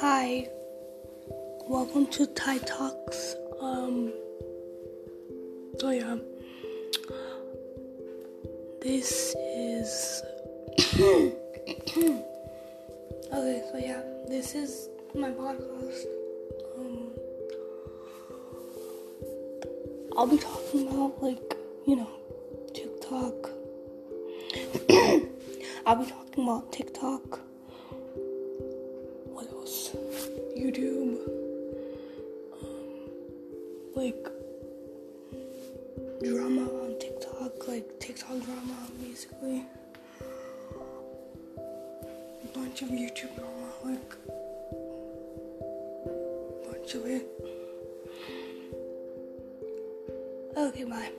Hi, welcome to Tai Talks. Um, so yeah, this is okay. So yeah, this is my podcast. Um, I'll be talking about like you know TikTok. I'll be talking about TikTok. What else? YouTube. Um, like drama on TikTok, like TikTok drama, basically. A bunch of YouTube drama, like bunch of it. Okay, bye.